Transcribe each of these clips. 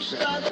Five,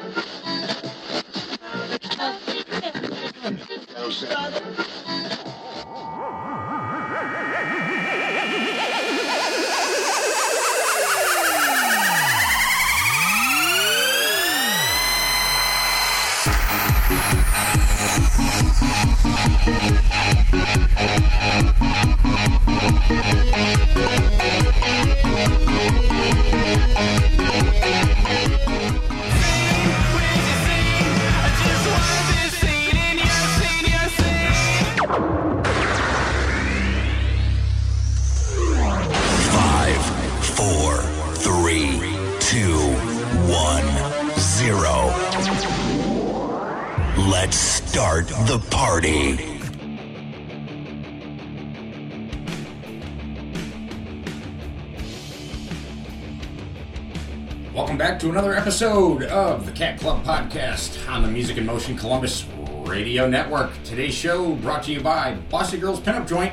another episode of the Cat Club Podcast on the Music in Motion Columbus Radio Network. Today's show brought to you by Bossy Girls Pinup Joint,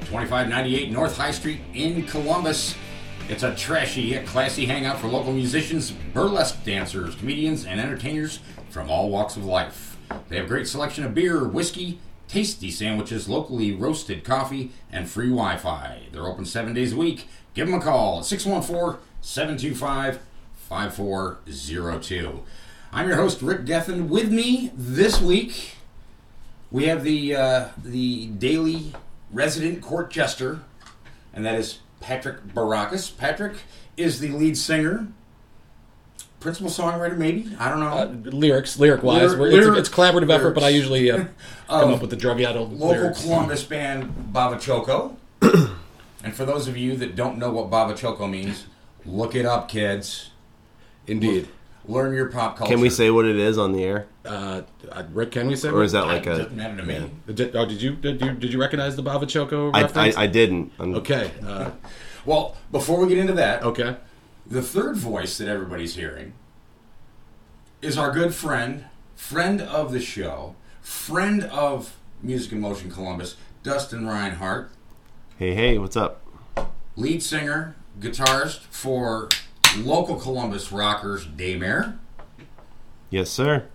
2598 North High Street in Columbus. It's a trashy yet classy hangout for local musicians, burlesque dancers, comedians, and entertainers from all walks of life. They have a great selection of beer, whiskey, tasty sandwiches, locally roasted coffee, and free Wi Fi. They're open seven days a week. Give them a call at 614 725 5402. I'm your host, Rick Gethin. With me this week, we have the, uh, the daily resident court jester, and that is Patrick Baracus. Patrick is the lead singer, principal songwriter, maybe? I don't know. Uh, lyrics, lyric wise, Lyric- it's, it's collaborative effort, but I usually uh, come up with the drug addled local lyrics. Columbus band Baba Choco. and for those of you that don't know what Baba Choco means, look it up, kids. Indeed. Learn your pop culture. Can we say what it is on the air, Uh, uh, Rick, can we say? or is that like a? doesn't matter to me. Did, oh, did you did you did you recognize the Bava Choco I, I. I didn't. I'm- okay. Uh, Well, before we get into that, okay. the third voice that everybody's hearing is our good friend, friend of the show, friend of Music in Motion Columbus, Dustin Rinehart, Hey, hey, what's up? lead singer, guitarist for local Columbus rockers Daymare. Yes, sir.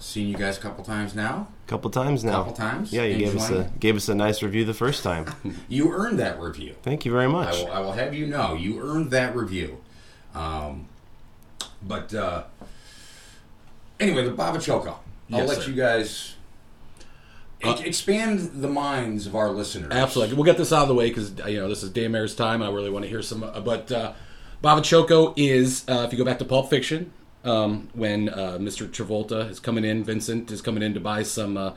Seen you guys a couple times now. Couple times now. Couple times? Yeah, you gave us a gave us a nice review the first time. You earned that review. Thank you very I much. will, I will have you know, you earned that review. Um, but uh, anyway, the Baba Choco. I'll Yes, let sir. you guys e- expand the minds of our listeners. Absolutely. We'll get this out of the way because you know this is Daymare's time. I really want to hear some. Uh, but uh, Bava Choco is, uh, if you go back to Pulp Fiction, um, when uh, Mr. Travolta is coming in, Vincent is coming in to buy some uh,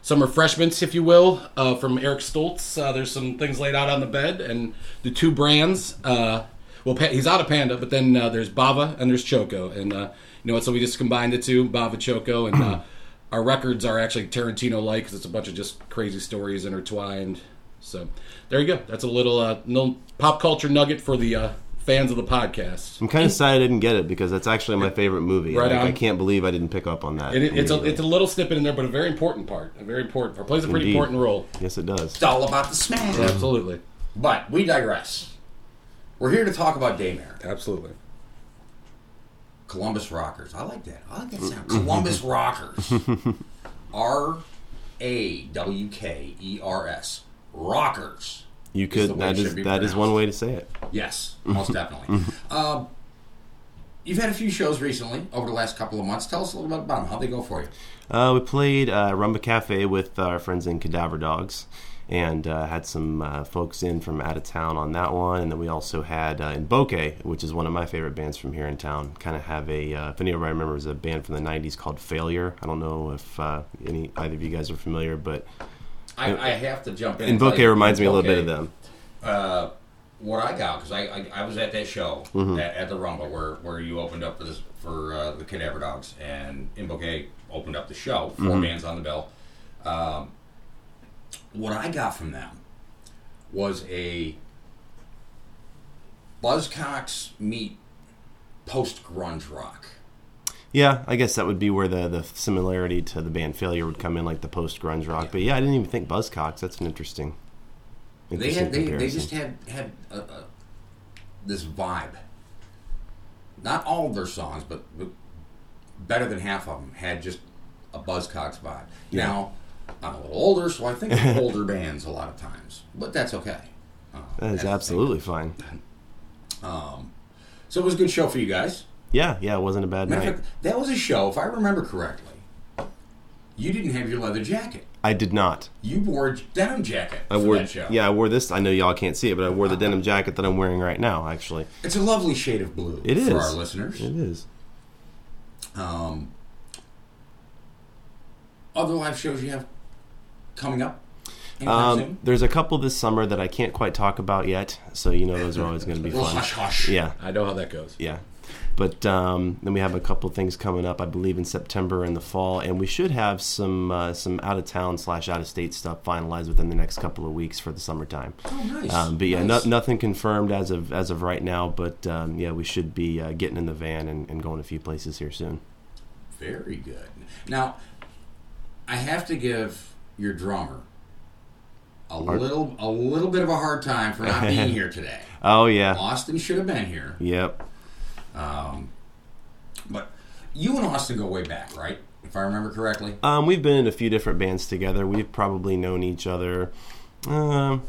some refreshments, if you will, uh, from Eric Stoltz. Uh, there's some things laid out on the bed, and the two brands. Uh, well, he's out of Panda, but then there's Bava and there's Choco, and you know what? So we just combined the two, Bava Choco, and our records are actually Tarantino-like because it's a bunch of just crazy stories intertwined. So there you go. That's a little little pop culture nugget for the fans of the podcast. I'm kind of sad I didn't get it because that's actually my favorite movie. Right Like, on. I can't believe I didn't pick up on that. And it, it's a it's a little snippet in there, but a very important part. A very important part. Plays a pretty Indeed. important role. yes, it does. It's all about the smash. Absolutely, But we digress. We're here to talk about Daymare. absolutely. Columbus Rockers. I like that. I like that sound. Mm-hmm. Columbus Rockers. R A W K E R S. Rockers. You could. That is that is one way to say it. Yes, most definitely. Um, you've had a few shows recently over the last couple of months. Tell us a little bit about them. How'd they go for you? Uh, we played uh, Rumba Cafe with our friends in Cadaver Dogs, and uh, had some uh, folks in from out of town on that one. And then we also had uh, in Bokeh, which is one of my favorite bands from here in town. Kind of have a uh, if anybody remembers a band from the '90s called Failure. I don't know if uh, any either of you guys are familiar, but I, I have to jump in. and Bokeh reminds me a little bit of them. Uh, what I got because I, I I was at that show Mm-hmm. at, at the Rumba where where you opened up for this for uh, the Cadaver Dogs and Invoke opened up the show. 4 Mm-hmm. bands on the bill. Um, what I got from them was a Buzzcocks meet post grunge rock. Yeah, I guess that would be where the, the similarity to the band Failure would come in, like the post grunge rock. But yeah, I didn't even think Buzzcocks. That's an interesting. They interesting had they, they just had had a, a, this vibe not all of their songs, but, but better than half of them had just a Buzzcocks vibe. Now, I'm a little older, so I think of older bands a lot of times, but that's okay. Uh, That is absolutely fine. Um, So it was a good show for you guys. Yeah, yeah, it wasn't a bad Matter night. fact, that was a show, if I remember correctly. You didn't have your leather jacket. I did not. You wore a denim jacket I for wore that show. yeah, I wore this. I know y'all can't see it, but I wore the denim jacket that I'm wearing right now. Actually, It's a lovely shade of blue it is for our listeners. It is. Um, other live shows you have coming up? Um, there's a couple this summer that I can't quite talk about yet, so you know those are always going to be fun. hush hush. Yeah, I know how that goes. yeah. But um, then we have a couple things coming up, I believe, in September and the fall, and we should have some uh, some out of town slash out of state stuff finalized within the next couple of weeks for the summertime. Oh, nice. Um, but yeah, Nice. no, nothing confirmed as of as of right now. But um, yeah, we should be uh, getting in the van and, and going a few places here soon. Very good. Now, I have to give your drummer a little a little bit of a hard time for not being here today. Oh yeah, Austin should have been here, yep. But you and Austin go way back, right? If I remember correctly. Um, we've been in a few different bands together. We've probably known each other. Um,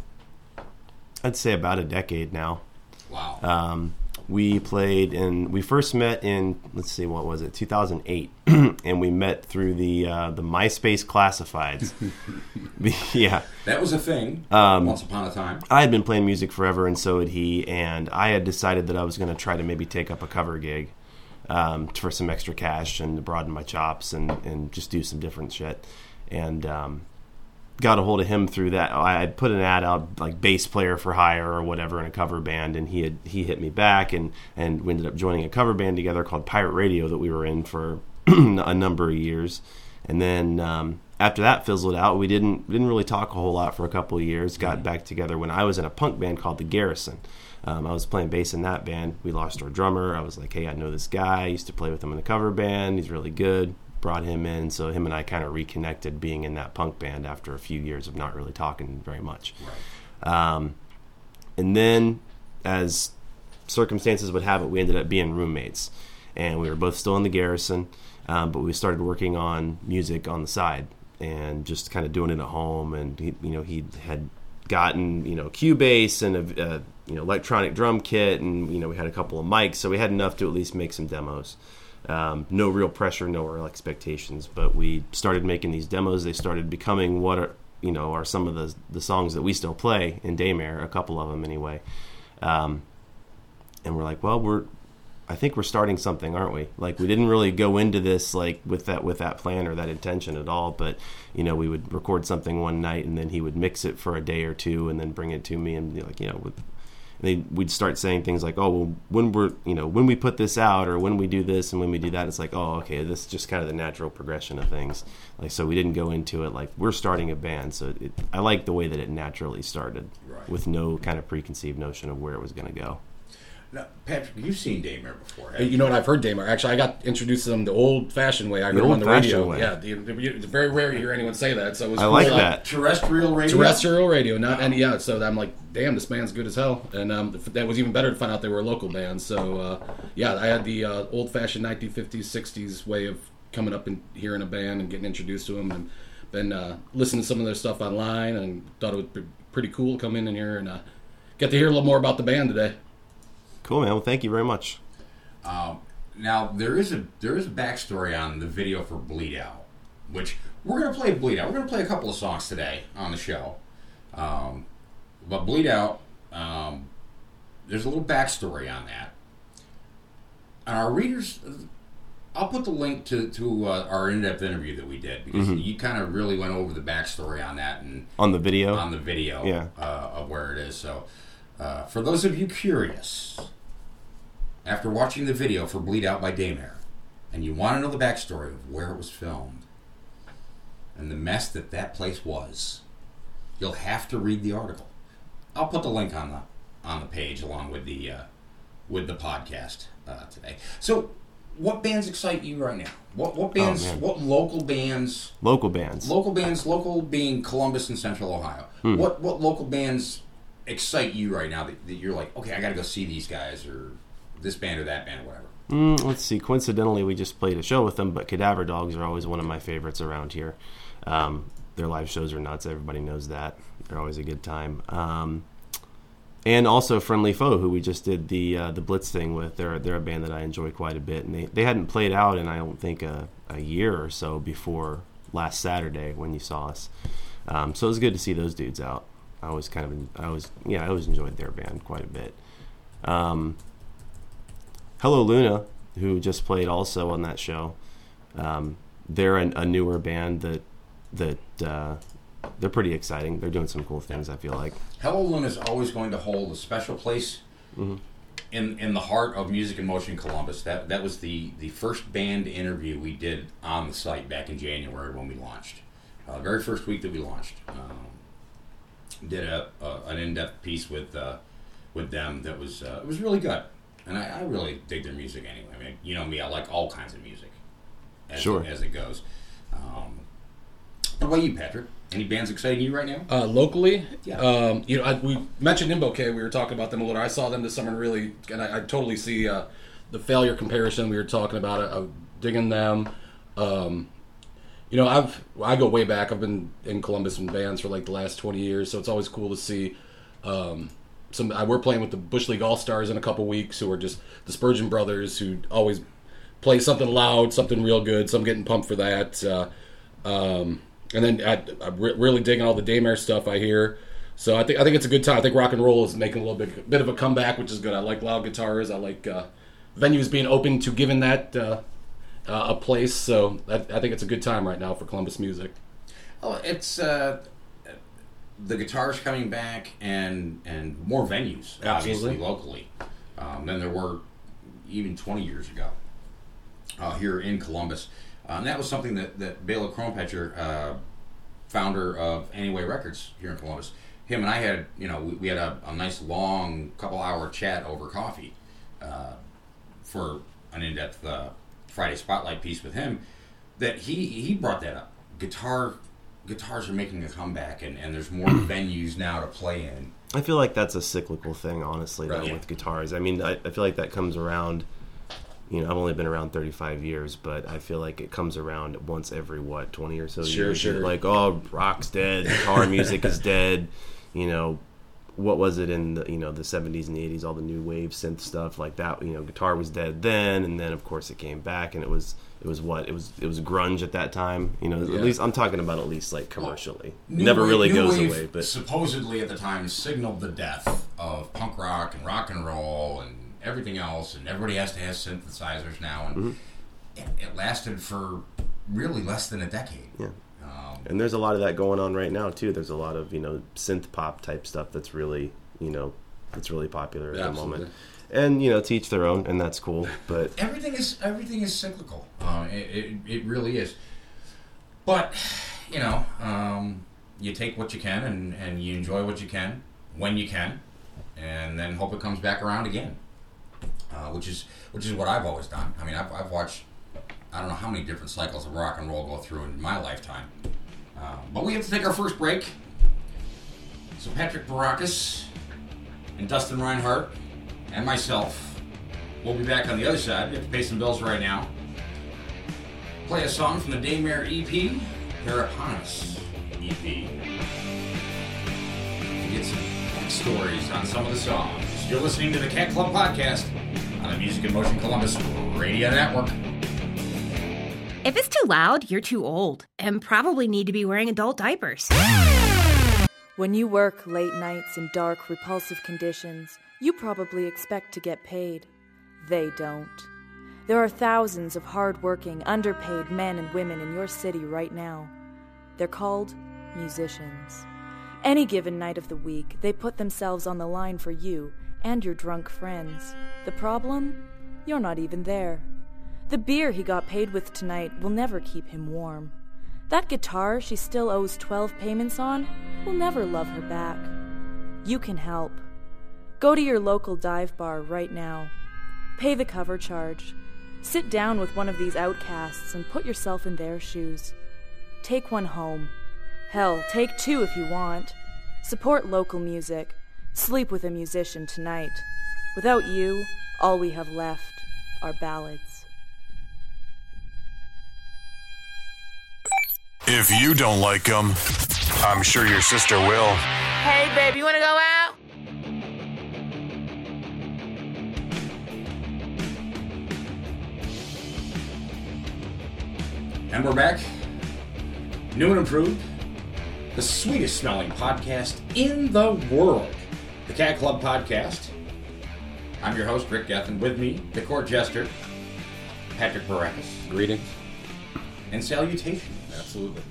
I'd say about a decade now. Wow. Um, we played in. We first met in. Let's see, what was it? 2008, and we met through the uh, the MySpace classifieds. yeah. that was a thing Um, once upon a time. I had been playing music forever, and so had he. And I had decided that I was going to try to maybe take up a cover gig um, for some extra cash and broaden my chops and, and just do some different shit. And um, got a hold of him through that. I had put an ad out like bass player for hire or whatever in a cover band, and he had he hit me back, and and we ended up joining a cover band together called Pirate Radio that we were in for a number of years. And then um, after that fizzled out, we didn't didn't really talk a whole lot for a couple of years. Got back together when I was in a punk band called the Garrison. Um, I was playing bass in that band. We lost our drummer. I was like, hey, I know this guy. I used to play with him in the cover band. He's really good. Brought him in, so him and I kind of reconnected, being in that punk band after a few years of not really talking very much. Um, and then, as circumstances would have it, we ended up being roommates, and we were both still in the garrison, um, but we started working on music on the side and just kind of doing it at home. And he, you know, he had gotten you know Cubase and a, a you know electronic drum kit, and you know we had a couple of mics, so we had enough to at least make some demos. Um, no real pressure, no real expectations, but we started making these demos. They started becoming what are you know are some of the the songs that we still play in Daymare, a couple of them anyway. Um, and we're like, well, we're I think we're starting something, aren't we? Like we didn't really go into this like with that with that plan or that intention at all, but you know, we would record something one night and then he would mix it for a day or two and then bring it to me and be like, you know, they we'd start saying things like, "Oh, well, when we're you know when we put this out or when we do this and when we do that, it's like, oh, okay, this is just kind of the natural progression of things." Like, so we didn't go into it like we're starting a band. So it, I like the way that it naturally started, Right. with no kind of preconceived notion of where it was going to go. Now, Patrick, you've seen Daymare before. Hey, haven't You know what? I've heard Daymare. Actually, I got introduced to them the old-fashioned way. I heard them on the radio. way. Yeah, the, the- it's very rare you hear anyone say that. So it was I cool. like that. Terrestrial radio. terrestrial radio, not and yeah. So I'm like, damn, this band's good as hell, and um, that was even better to find out they were a local band. So uh, yeah, I had the uh, old-fashioned 1950s, 60s way of coming up and hearing a band and getting introduced to them, and then uh, listening to some of their stuff online, and thought it would be pretty cool to come in here and uh, get to hear a little more about the band today. Cool, man. Well, thank you very much. Um, now there is a there is a backstory on the video for Bleed Out, which we're gonna play Bleed Out. We're gonna play a couple of songs today on the show. Um, but Bleed Out, um, there's a little backstory on that. And our readers, I'll put the link to to uh, our in-depth interview that we did because you kind of really went over the backstory on that and On the video, on the video Yeah. uh, of where it is. So, uh, for those of you curious, after watching the video for Bleed Out by Daymare, and you want to know the backstory of where it was filmed and the mess that that place was, you'll have to read the article. I'll put the link on the on the page along with the uh, with the podcast uh, today. So, what bands excite you right now? What what bands? man. what local bands? local bands. Local bands, local being Columbus and Central Ohio. What what local bands excite you right now that, that you're like, okay, I got to go see these guys or this band or that band or whatever. Mm, let's see. Coincidentally, we just played a show with them, but Cadaver Dogs are always one of my favorites around here. Um, their live shows are nuts. Everybody knows that. They're always a good time. Um, and also Friendly Foe, who we just did the uh, the Blitz thing with. They're they're a band that I enjoy quite a bit, and they, they hadn't played out in I don't think a, a year or so before last Saturday when you saw us. Um, so it was good to see those dudes out. I was kind of I was yeah I always enjoyed their band quite a bit. Um, Hello Luna, who just played also on that show. Um, they're an, a newer band that that uh, they're pretty exciting. They're doing some cool things. I feel like. Hello Luna is always going to hold a special place Mm-hmm. in in the heart of Music in Motion Columbus. That that was the the first band interview we did on the site back in January when we launched. Uh, very first week that we launched, um, did a, a an in depth piece with uh, with them that was uh, it was really good, and I, I really dig their music anyway. I mean, you know me, I like all kinds of music, as Sure. as it goes. Um, what about you, Patrick? Any bands exciting you right now? Uh, locally, Yeah. um, you know, I, we mentioned Imboke. We were talking about them a little. I saw them this summer, and really, and I, I totally see uh, the failure comparison we were talking about. I, I'm digging them. Um, you know, I've I go way back. I've been in Columbus in bands for like the last 20 years, so it's always cool to see. Um, some I, we're playing with the Bush League All Stars in a couple weeks, who are just the Spurgeon brothers, who always play something loud, something real good. So I'm getting pumped for that. Uh, um, and then I, I'm re- really digging all the Daymare stuff I hear. So I think I think it's a good time. I think rock and roll is making a little bit bit of a comeback, which is good. I like loud guitars. I like uh, venues being open to giving that uh, uh, a place. So I, I think it's a good time right now for Columbus music. Oh, it's uh, the guitars coming back and and more venues, obviously locally, um, than there were even 20 years ago uh, here in Columbus. Uh, and that was something that that Bela Krompecher, uh, founder of Anyway Records here in Columbus, him and I had you know we, we had a, a nice long couple hour chat over coffee uh, for an in depth uh, Friday spotlight piece with him. That he he brought that up. Guitar guitars are making a comeback, and, and there's more venues now to play in. I feel like that's a cyclical thing, honestly, though, Right. with guitars. I mean, I, I feel like that comes around. You know, I've only been around 35 years, but I feel like it comes around once every what 20 or so Sure, years. sure. Like, oh, rock's dead, guitar music is dead. You know, what was it in the you know the 70s and the 80s? All the new wave synth stuff like that. You know, guitar was dead then, and then of course it came back, and it was it was what it was it was grunge at that time. You know, Yeah. at least I'm talking about at least like commercially. New Never wave- really goes away, but supposedly at the time signaled the death of punk rock and rock and roll and everything else, and everybody has to have synthesizers now, and Mm-hmm. it, it lasted for really less than a decade. Yeah. And there's a lot of that going on right now too. There's a lot of you know synth pop type stuff that's really you know that's really popular at the Absolutely. moment. And you know, teach their own, and that's cool. But everything is everything is cyclical. Uh, it, it, it really is. But you know, um, you take what you can and, and you enjoy what you can when you can, and then hope it comes back around again. Uh, which is which is what I've always done. I mean, I've, I've watched I don't know how many different cycles of rock and roll go through in my lifetime. Uh, but we have to take our first break. So Patrick Baracus and Dustin Rinehart and myself We'll be back on the other side. We have to pay some bills right now. Play a song from the Daymare EP, Paraponus EP. Get some stories on some of the songs. You're listening to the Cat Club Podcast on the Music in Motion Columbus Radio Network. If it's too loud, you're too old and probably need to be wearing adult diapers. When you work late nights in dark, repulsive conditions, you probably expect to get paid. They don't. There are thousands of hardworking, underpaid men and women in your city right now. They're called musicians. Any given night of the week, they put themselves on the line for you and your drunk friends. The problem? You're not even there. The beer he got paid with tonight will never keep him warm. That guitar she still owes 12 payments on will never love her back. You can help. Go to your local dive bar right now. Pay the cover charge. Sit down with one of these outcasts and put yourself in their shoes. Take one home. Hell, take two if you want. Support local music. Sleep with a musician tonight. Without you, all we have left are ballads. If you don't like them, I'm sure your sister will. Hey, babe, you wanna go out? And we're back. New and improved. The sweetest smelling podcast in the world. The Cat Club Podcast. I'm your host, Rick Gethin. With me, the court jester, Patrick Baracus. Greetings. And salutations. Absolutely.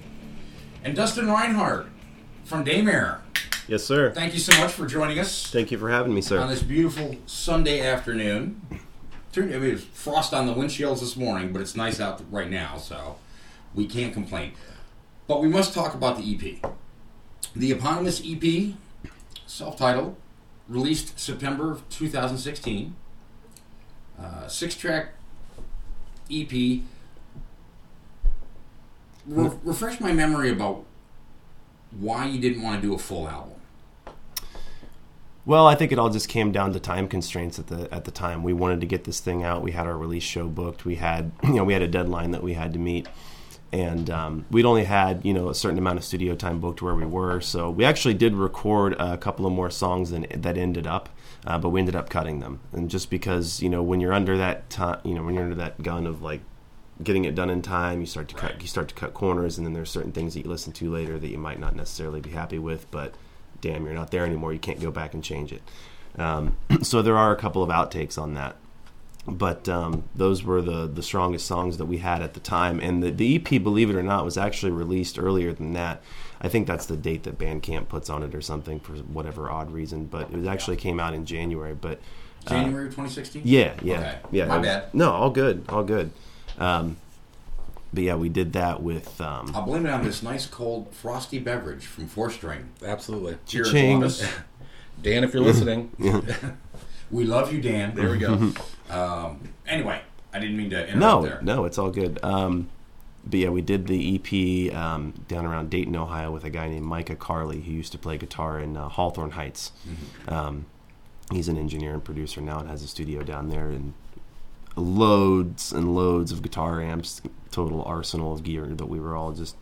And Dustin Rinehart from Daymare. Yes, sir. Thank you so much for joining us Thank you for having me, sir. on this beautiful Sunday afternoon. Turned- It was frost on the windshields this morning, but it's nice out right now, so we can't complain. But we must talk about the EP. The eponymous EP, self-titled, released September of 2016. Uh, six-track EP. Re- refresh my memory about why you didn't want to do a full album. Well, I think it all just came down to time constraints at the at the time. We wanted to get this thing out. We had our release show booked. We had you know we had a deadline that we had to meet, and um, we'd only had you know a certain amount of studio time booked where we were. So we actually did record a couple of more songs than that ended up, uh, but we ended up cutting them. And just because you know when you're under that time, you know when you're under that gun of like getting it done in time, you start to cut you start to cut corners, and then there's certain things that you listen to later that you might not necessarily be happy with, but damn, you're not there anymore. You can't go back and change it. Um, so there are a couple of outtakes on that, but um, those were the the strongest songs that we had at the time. And the, the EP, believe it or not, was actually released earlier than that. I think that's the date that Bandcamp puts on it or something for whatever odd reason. But it was actually came out in January. But uh, January 2016? yeah, yeah, Okay. yeah. My was- bad. No, all good, all good. Um, but yeah, we did that with um, I'll blame it on this nice, cold, frosty beverage from Four String. Absolutely. Cheers, in Dan, if you're listening, We love you, Dan. there we go. Um, anyway, I didn't mean to interrupt No, there. no, it's all good. Um, but yeah, we did the EP um, down around Dayton, Ohio, with a guy named Micah Carli who used to play guitar in uh, Hawthorne Heights. Um, he's an engineer and producer now and has a studio down there, and loads and loads of guitar amps, total arsenal of gear that we were all just.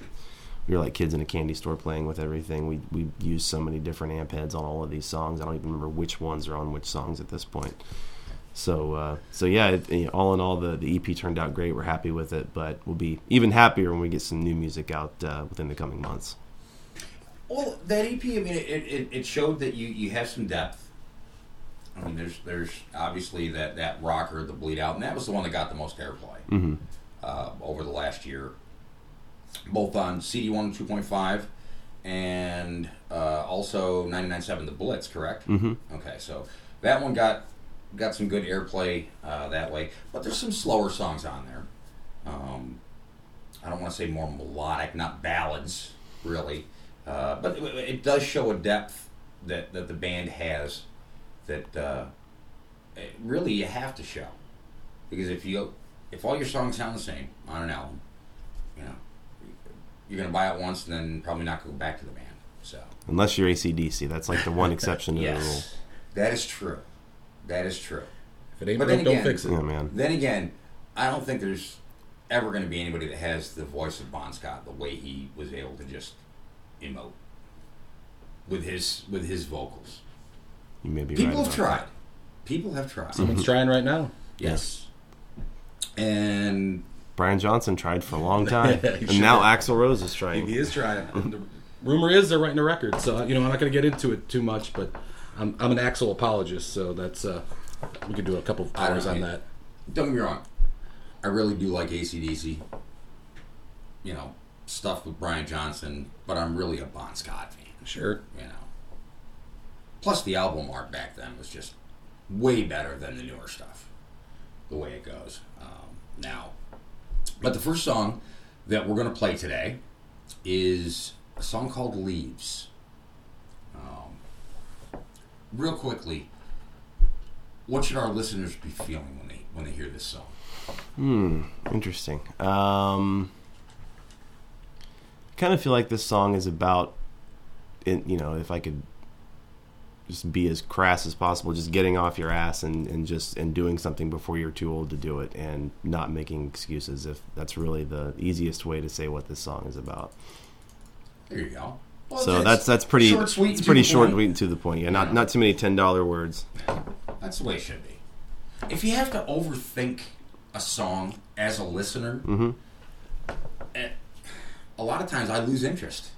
We were like kids in a candy store playing with everything. We we used so many different amp heads on all of these songs. I don't even remember which ones are on which songs at this point. So uh, so yeah, it, you know, all in all, the, the EP turned out great. We're happy with it, but we'll be even happier when we get some new music out uh, within the coming months. Well, that EP, I mean, it, it, it showed that you, you have some depth. I mean, there's there's obviously that, that rocker, the bleed out, and that was the one that got the most airplay uh, over the last year, both on CD1 and 2.5 and uh, also 99.7 The Blitz, correct? Mm-hmm. Okay, so that one got got some good airplay uh, that way, but there's some slower songs on there. Um, I don't want to say more melodic, not ballads, really. Uh, but it, it does show a depth that, that the band has that uh, really you have to show. Because if you if all your songs sound the same on an album, you know, you're gonna buy it once and then probably not go back to the band. So Unless you're ACDC, that's like the one exception to the rule. that is true. That is true. If it ain't But broke, then don't again- fix it. Yeah, man. Then again, I don't think there's ever going to be anybody that has the voice of Bon Scott, the way he was able to just emote with his with his vocals. You may be People right. have about tried. People have tried. Someone's trying right now. Yes. And. Brian Johnson tried for a long time, and sure now did. Axl Rose is trying. He is trying. The rumor is they're writing a record, so you know I'm not going to get into it too much. But I'm, I'm an Axl apologist, so that's uh, we could do a couple of hours on know. that. don't get me wrong, I really do like ACDC. You know, stuff with Brian Johnson, but I'm really a Bon Scott fan. Sure. you know. Plus, the album art back then was just way better than the newer stuff, the way it goes um, now. But the first song that we're going to play today is a song called Leaves. Um, real quickly, what should our listeners be feeling when they when they hear this song? Hmm, interesting. Um, kind of feel like this song is about, it, you know, if I could just be as crass as possible, just getting off your ass and, and just and doing something before you're too old to do it, and not making excuses. If that's really the easiest way to say what this song is about. There you go. Well, so that's that's pretty short, sweet, it's pretty short, point. sweet, and to the point. Yeah, not not too many ten dollar words. That's the way it should be. If you have to overthink a song as a listener, eh, a lot of times I lose interest.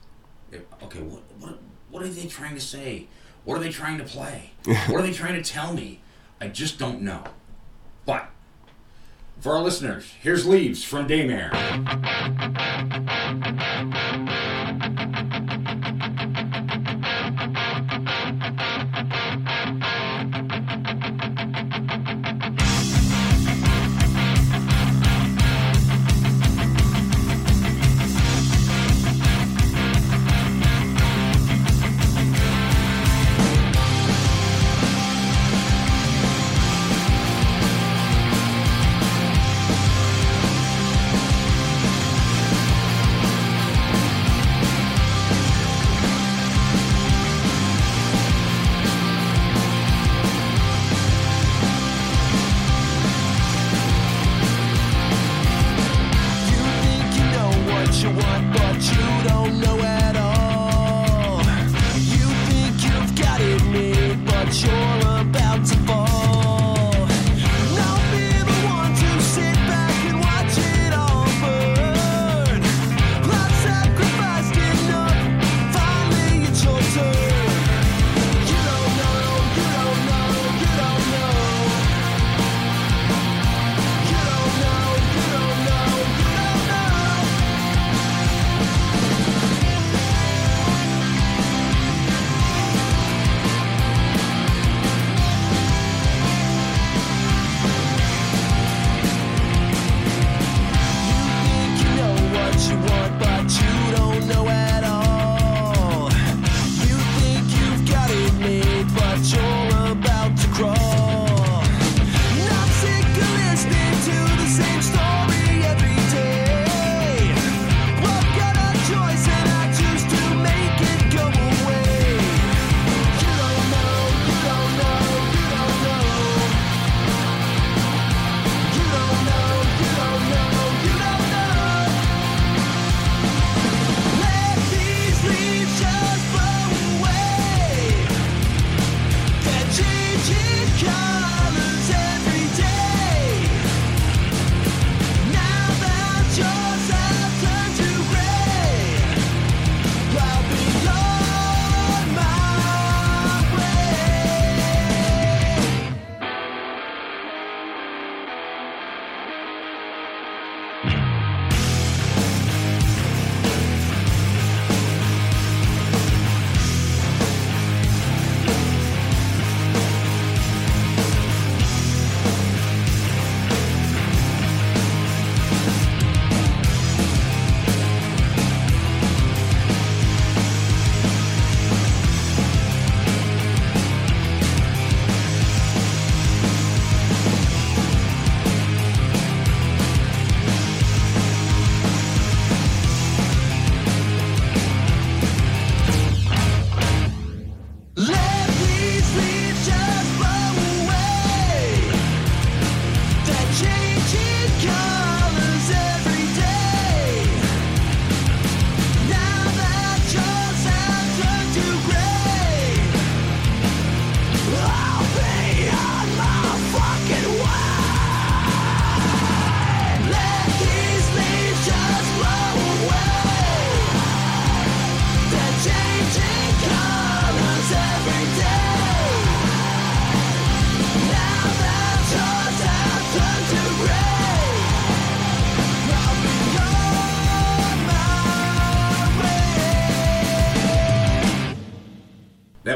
Okay, what, what what are they trying to say? What are they trying to play? what are they trying to tell me? I just don't know. But for our listeners, here's Leaves from Daymare.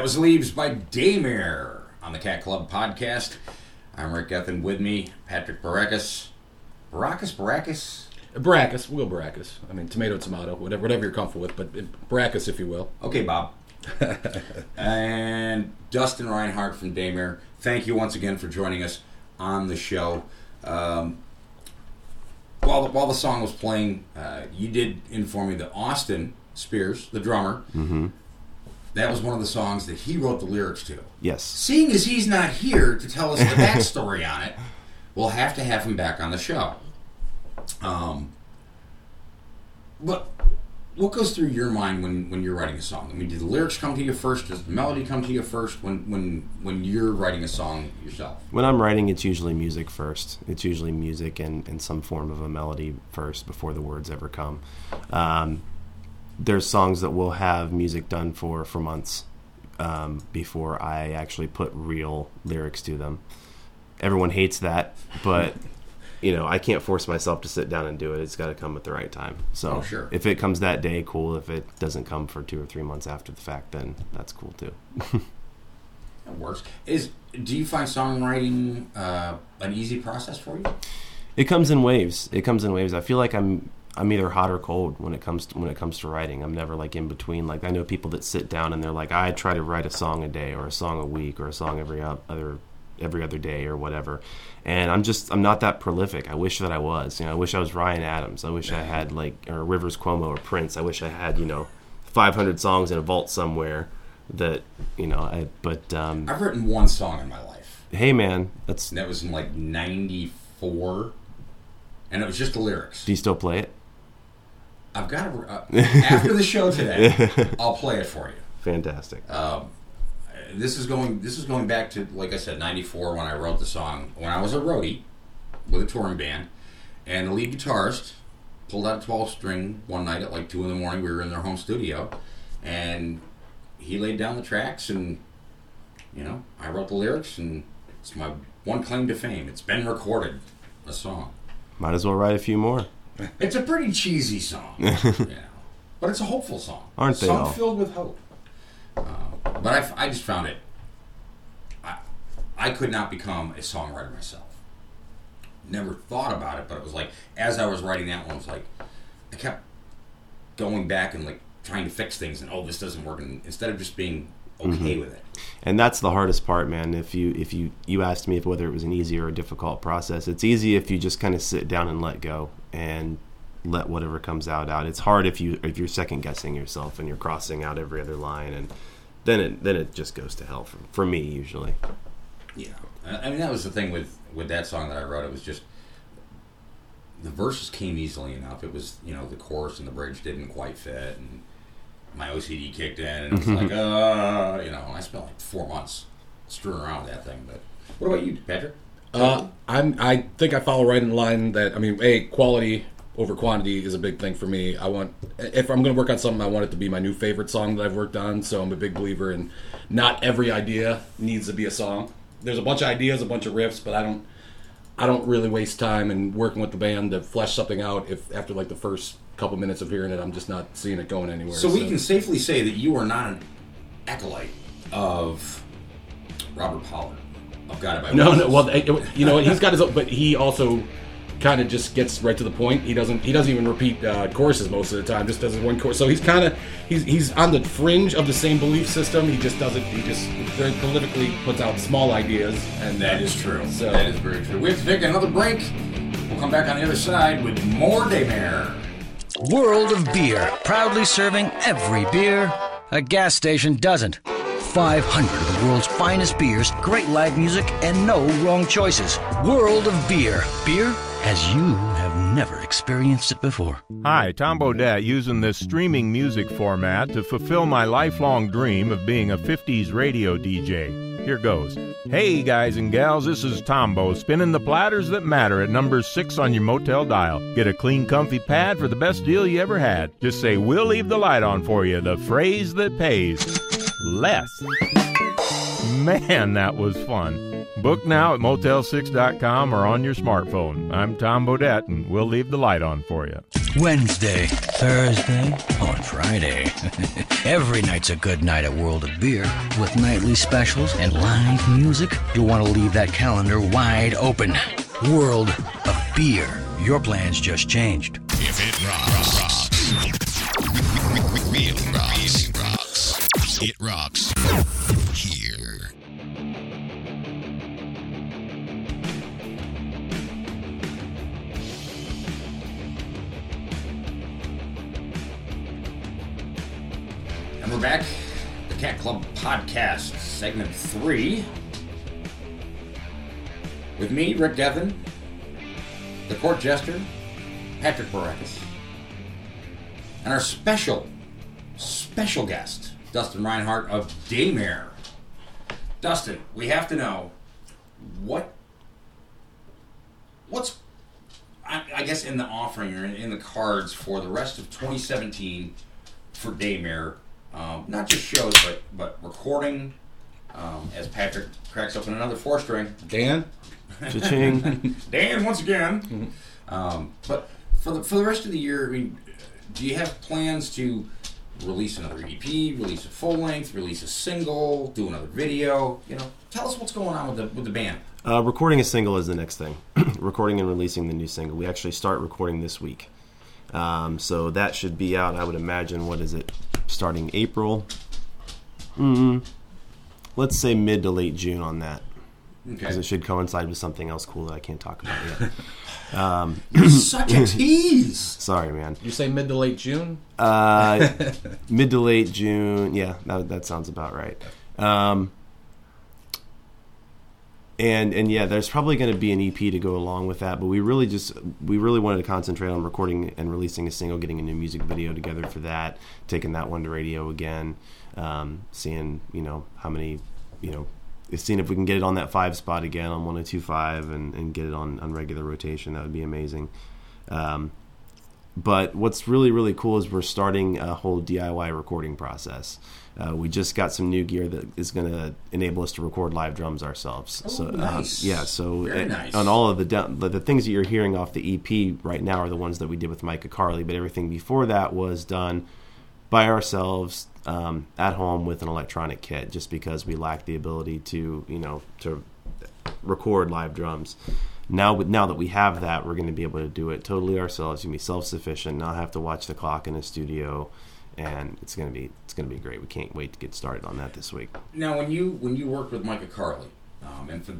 Was Leaves by Daymare on the Cat Club podcast. I'm Rick Gethin. With me, Patrick Baracus. Baracus, Baracus. Baracus, we'll go Baracus. I mean, tomato, tomato, whatever, whatever you're comfortable with, but Baracus, if you will. Okay, Bob. and Dustin Rinehart from Daymare. Thank you once again for joining us on the show. Um, while the, while the song was playing, uh, you did inform me that Austin Spears, the drummer, that was one of the songs that he wrote the lyrics to. Yes. Seeing as he's not here to tell us the backstory on it, we'll have to have him back on the show. Um, but what goes through your mind when, when you're writing a song? I mean, do the lyrics come to you first? Does the melody come to you first when, when, when you're writing a song yourself? When I'm writing, it's usually music first. It's usually music and, and some form of a melody first before the words ever come. Um, there's songs that will have music done for for months um, before I actually put real lyrics to them. Everyone hates that, but you know I can't force myself to sit down and do it. It's got to come at the right time. So Oh, sure. if it comes that day, cool. If it doesn't come for two or three months after the fact, then that's cool too. That works. Is do you find songwriting uh, an easy process for you? It comes in waves. It comes in waves. I feel like I'm I'm either hot or cold when it comes to, when it comes to writing. I'm never like in between. Like I know people that sit down and they're like, I try to write a song a day or a song a week or a song every other every other day or whatever. And I'm just I'm not that prolific. I wish that I was. You know, I wish I was Ryan Adams. I wish I had like or Rivers Cuomo or Prince. I wish I had you know 500 songs in a vault somewhere that you know. I but um, I've written one song in my life. hey man, that's And that was in like '94, and it was just the lyrics. do you still play it? I've got to, uh, after the show today, I'll play it for you. Fantastic. This is going. This is going back to like I said, '94 when I wrote the song. When I was a roadie with a touring band, and the lead guitarist pulled out a 12 string one night at like two in the morning. We were in their home studio, and he laid down the tracks, and you know, I wrote the lyrics, and it's my one claim to fame. It's been recorded, a song. Might as well write a few more. It's a pretty cheesy song, you know, but it's a hopeful song. Aren't they Song all? filled with hope. Uh, but I, I just found it. I, I could not become a songwriter myself. Never thought about it, but it was like as I was writing that one, it was like I kept going back and like trying to fix things, and oh, this doesn't work, and instead of just being okay Mm-hmm. with it. and that's the hardest part man if you if you you asked me if whether it was an easy or a difficult process it's easy if you just kind of sit down and let go and let whatever comes out out it's hard if you if you're second guessing yourself and you're crossing out every other line and then it then it just goes to hell for, for me usually Yeah, I mean that was the thing with with that song that I wrote. It was just the verses came easily enough. It was you know the chorus and the bridge didn't quite fit, and my OCD kicked in, and it was like uh, you know. I spent like four months screwing around with that thing. But what about you, Patrick? Uh, I'm. I think I follow right in line that I mean, a quality over quantity is a big thing for me. I want if I'm going to work on something, I want it to be my new favorite song that I've worked on. So I'm a big believer in not every idea needs to be a song. There's a bunch of ideas, a bunch of riffs, but I don't. I don't really waste time in working with the band to flesh something out. If after like the first couple minutes of hearing it, I'm just not seeing it going anywhere. So we can safely say that you are not an acolyte of Robert Pollard of God by No, no. Well, you know, what, he's got his, own, but he also kind of just gets right to the point. He doesn't. He doesn't even repeat uh, choruses most of the time. Just does his one chorus. So he's kind of he's he's on the fringe of the same belief system. He just doesn't. He just very politically puts out small ideas, and That is true. So that is very true. We have to take another break. We'll come back on the other side with more Daymare. World of Beer, proudly serving every beer a gas station doesn't. 500 of the world's finest beers, great live music, and no wrong choices. World of Beer. Beer as you have never experienced it before. Hi, Tom Bodett using this streaming music format to fulfill my lifelong dream of being a 50s radio DJ. Here goes. Hey, guys and gals, this is Tombo spinning the platters that matter at number six on your motel dial. Get a clean, comfy pad for the best deal you ever had. Just say, We'll leave the light on for you, the phrase that pays. Less. Man, that was fun. Book now at motel6.com or on your smartphone. I'm Tom Bodett, and we'll leave the light on for you. Wednesday, Thursday, on Friday. Every night's a good night at World of Beer with nightly specials and live music. You'll want to leave that calendar wide open. World of Beer. Your plans just changed. If it rocks, rocks. Real rocks. Rocks. It rocks. Here. And we're back. The Cat Club Podcast, segment three. With me, Rick Gethin, the court jester, Patrick Baracus, and our special, special guest, Dustin Rinehart of Daymare. Dustin, we have to know what what's I, I guess in the offering or in, in the cards for the rest of 2017 for Daymare. Um, not just shows, but but recording. Um, as Patrick cracks open another four string, Dan, Cha-ching. Dan once again. Um, but for the for the rest of the year, I mean, do you have plans to release another EP, release a full length, release a single, do another video? You know, tell us what's going on with the with the band. Uh, recording a single is the next thing. recording and releasing the new single. We actually start recording this week. Um, so that should be out, I would imagine, what is it? Starting April? Mm, let's say mid to late June on that. Because Okay. it should coincide with something else cool that I can't talk about yet. um, Such a tease. Sorry, man. you say mid to late June? Uh, mid to late June. Yeah, that, that sounds about right. Um, and and yeah, there's probably going to be an EP to go along with that, but we really just we really wanted to concentrate on recording and releasing a single, getting a new music video together for that, taking that one to radio again, um, seeing you know how many you know. Seeing if we can get it on that five spot again on 1025 and, and get it on, on regular rotation, that would be amazing. Um, but what's really really cool is we're starting a whole DIY recording process. Uh, we just got some new gear that is going to enable us to record live drums ourselves. Oh, so uh, yeah, so uh, nice. on all of the, the the things that you're hearing off the EP right now are the ones that we did with Micah Carli, but everything before that was done by ourselves um, at home with an electronic kit, just because we lacked the ability to you know to record live drums. Now, with- now that we have that, we're going to be able to do it totally ourselves. Going to be self sufficient. Not have to watch the clock in a studio, and it's going to be it's going to be great. We can't wait to get started on that this week. Now, when you when you worked with Micah Carli, um, and for, uh,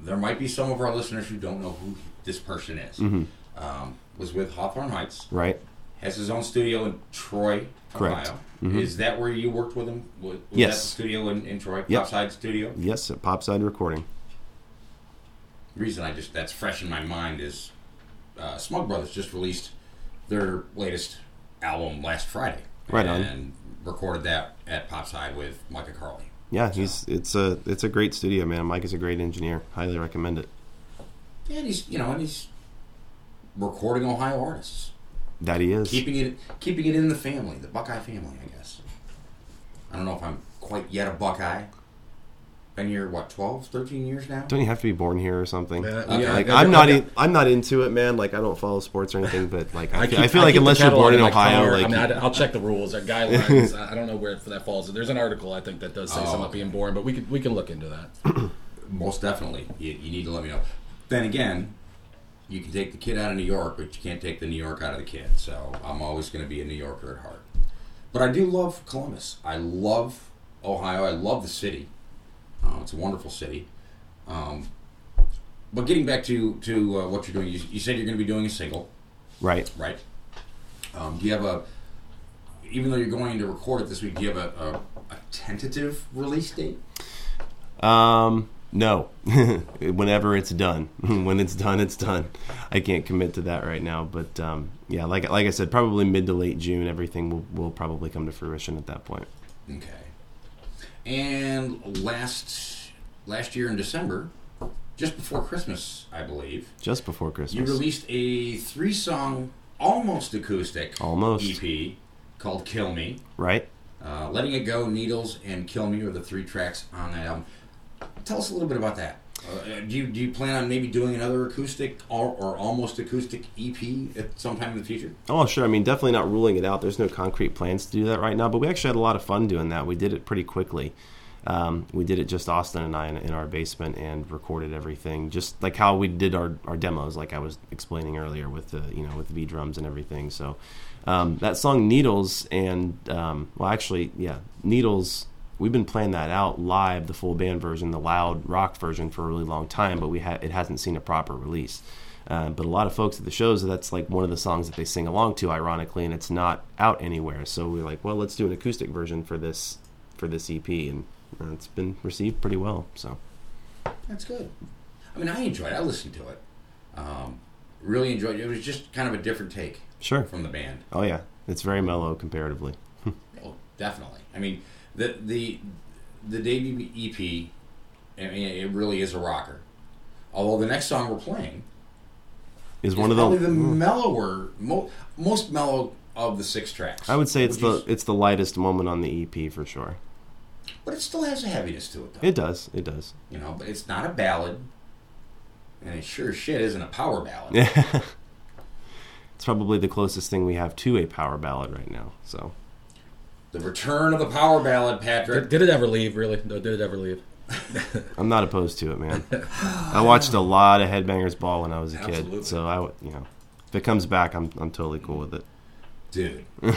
there might be some of our listeners who don't know who this person is, Mhm. um, was with Hawthorne Heights, Right? Has his own studio in Troy, Correct. Ohio. Mhm. Is that where you worked with him? Was, Yes. studio in, in Troy, Yep. Topside Studio? Yes, at Popside Recording. The reason I just that's fresh in my mind is uh, Smug Brothers just released their latest album last Friday, Right on. and recorded that at Popside with Micah Carli. Yeah, he's it's a it's a great studio, man. Mike is a great engineer. Highly recommend it. Yeah, and he's you know, and he's recording Ohio artists, That he is. keeping it keeping it in the family, the Buckeye family, I guess. I don't know if I'm quite yet a Buckeye. Been here what 12, 13 years now. Don't you have to be born here or something? Yeah, Okay. yeah, Like I- I'm not, I- in, I'm not into it, man. Like I don't follow sports or anything, but like I, I, feel- keep, I feel I like unless you're born in Ohio, car. like I mean, I, will check the rules. There are guidelines. I I don't know where that falls. There's an article I think that does say Oh, something about being born, but we can we can look into that. Most definitely, you, you need to let me know. Then again, you can take the kid out of New York, but you can't take the New York out of the kid. So I'm always going to be a New Yorker at heart. But I do love Columbus. I love Ohio. I love the city. Uh, it's a wonderful city. Um, but getting back to to uh, what you're doing, you, you said you're going to be doing a single, right. right? Um, do you have a, even though you're going to record it this week, do you have a, a, a tentative release date? Um, no. Whenever it's done, when it's done, it's done. I can't commit to that right now, but um, yeah, like like I said, probably mid to late June, everything will will probably come to fruition at that point. Okay. And last last year in December, just before Christmas, I believe, Just before Christmas, you released a three song, almost acoustic Almost. EP called "Kill Me." right? Uh, Letting It Go, Needles, and Kill Me are the three tracks on that album. Tell us a little bit about that. Uh, do you do you plan on maybe doing another acoustic or, or almost acoustic EP at some time in the future? Oh, sure. I mean, definitely not ruling it out. There's no concrete plans to do that right now, but we actually had a lot of fun doing that. We did it pretty quickly. Um, we did it just Austin and I in, in our basement and recorded everything, just like how we did our, our demos, like I was explaining earlier with the you know with the V drums and everything. So um, that song Needles and um, well, actually, yeah, Needles. We've been playing that out live, the full band version, the loud rock version, for a really long time, but we ha- it hasn't seen a proper release. Uh, but a lot of folks at the shows, that's like one of the songs that they sing along to, ironically, and it's not out anywhere. So we're like, well, let's do an acoustic version for this for this EP, and uh, it's been received pretty well. So That's good. I mean, I enjoyed. it. I listened to it. Um, really enjoyed it. It was just kind of a different take. Sure. From the band. oh yeah, it's very mellow comparatively. Oh, definitely. I mean, the the the debut EP. I mean, it really is a rocker. Although the next song we're playing Is is one of probably the, the mellower, mo- most mellow of the six tracks. I would say it's the it's the lightest moment on the EP for sure. but it still has a heaviness to it, though. It does, it does. You know, but it's not a ballad, and it sure as shit isn't a power ballad. It's probably the closest thing we have to a power ballad right now. So The return of the power ballad, Patrick. Did, did it ever leave? Really? No, did it ever leave? I'm not opposed to it, man. I watched a lot of Headbangers Ball when I was a kid, so I would, you know, if it comes back, I'm I'm totally cool with it. Dude.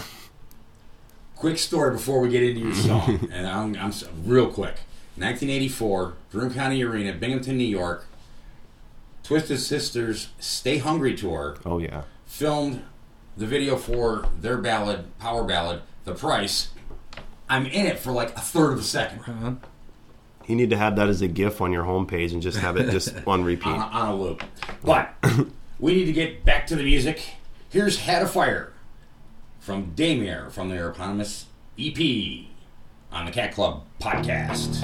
quick story before we get into your song, and I'm, I'm real quick. 1984, Broome County Arena, Binghamton, New York. Twisted Sisters "Stay Hungry" tour Oh yeah, filmed the video for their ballad, power ballad, "The Price." I'm in it for like a third of a second uh-huh. you need to have that as a GIF on your homepage and just have it just on repeat. on, on a loop. But we need to get back to the music. Here's "Had a Fire" from Daymare from their eponymous EP on the Cat Club podcast.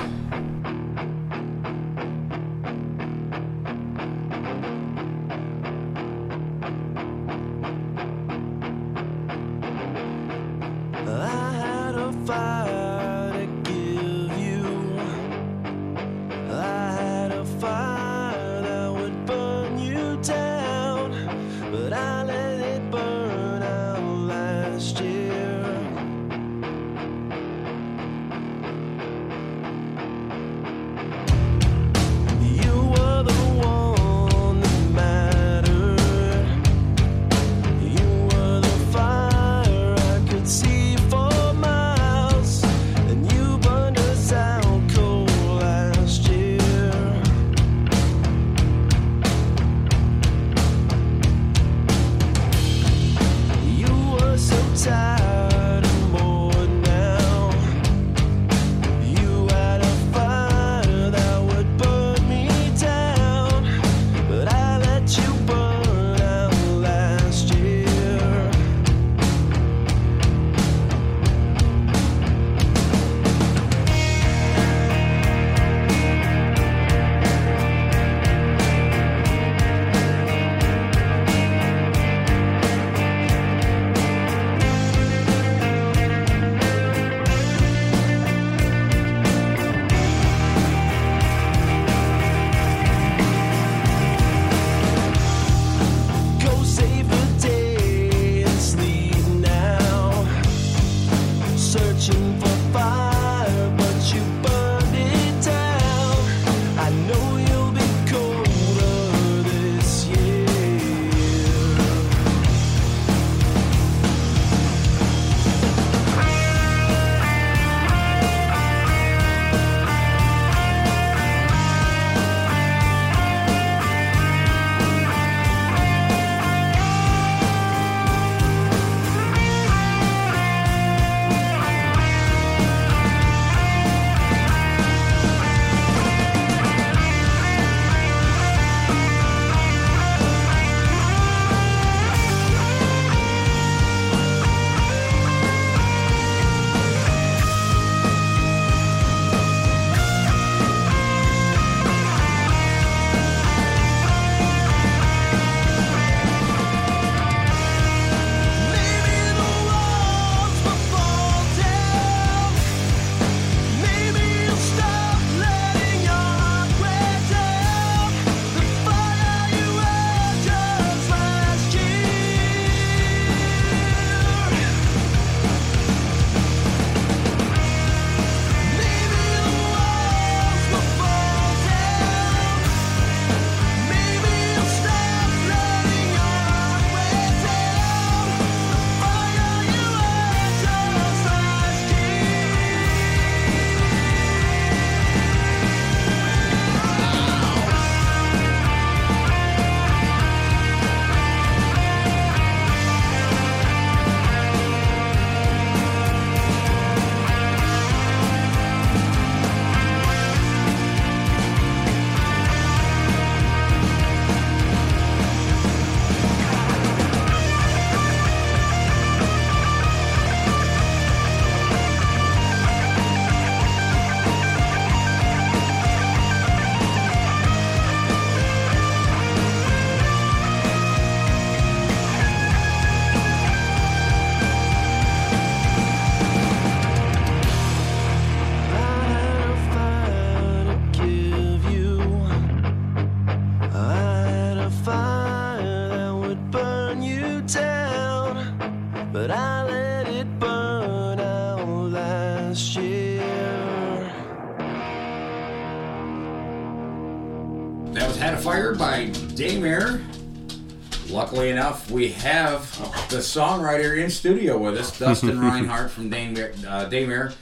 Enough, we have the songwriter in studio with us, Dustin Rinehart from Daymare. Uh, Daymare.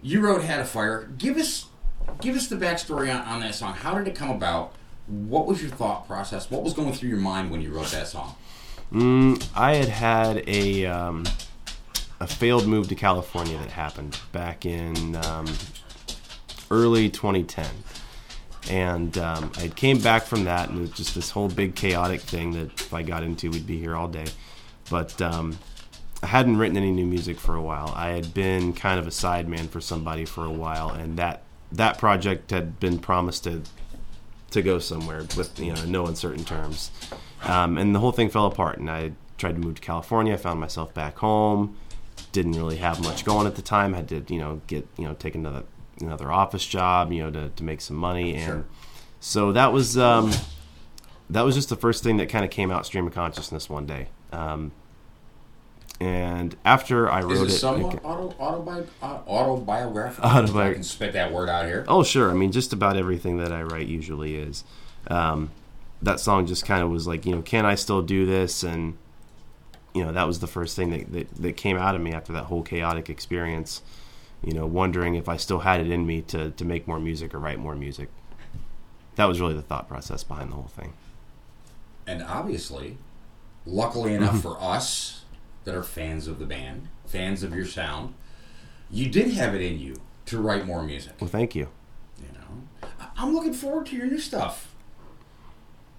You wrote Had a Fire. Give us give us the backstory on, on that song. How did it come about? What was your thought process? What was going through your mind when you wrote that song? Mm, I had had a um, a failed move to California that happened back in um, early 2010, and um, I came back from that, and it was just this whole big chaotic thing that if I got into, we'd be here all day. But um, I hadn't written any new music for a while. I had been kind of a sideman for somebody for a while, and that that project had been promised to to go somewhere with you know no uncertain terms. Um, and the whole thing fell apart. And I tried to move to California. I found myself back home. Didn't really have much going at the time. Had to you know get you know take another another office job you know to, to make some money and Sure. so that was um, that was just the first thing that kind of came out stream of consciousness one day. Um, and after I Is wrote it it, somewhat it- auto, autobi- uh, autobiographical? Autobi- I can spit that word out here. Oh, sure. I mean, just about everything that I write usually is. Um, that song just kind of was like, you know, can I still do this? And, you know, that was the first thing that, that, that came out of me after that whole chaotic experience. You know, wondering if I still had it in me to, to make more music or write more music. That was really the thought process behind the whole thing. And obviously, luckily enough mm-hmm. for us that are fans of the band, fans of your sound, you did have it in you to write more music. Well, thank you. You know, I'm looking forward to your new stuff.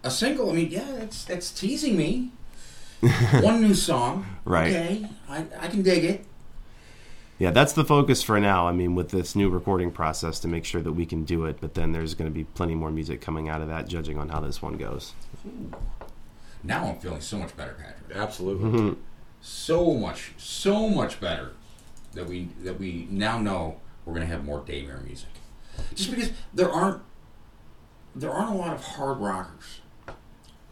A single, I mean, yeah, that's that's teasing me. One new song, Right. Okay, I, I can dig it. Yeah, that's the focus for now. I mean, with this new recording process to make sure that we can do it, but then there's going to be plenty more music coming out of that, judging on how this one goes. Now I'm feeling so much better, Patrick. Absolutely. Mm-hmm. So much, so much better that we that we now know we're gonna have more Daymare music. Just because there aren't there aren't a lot of hard rockers.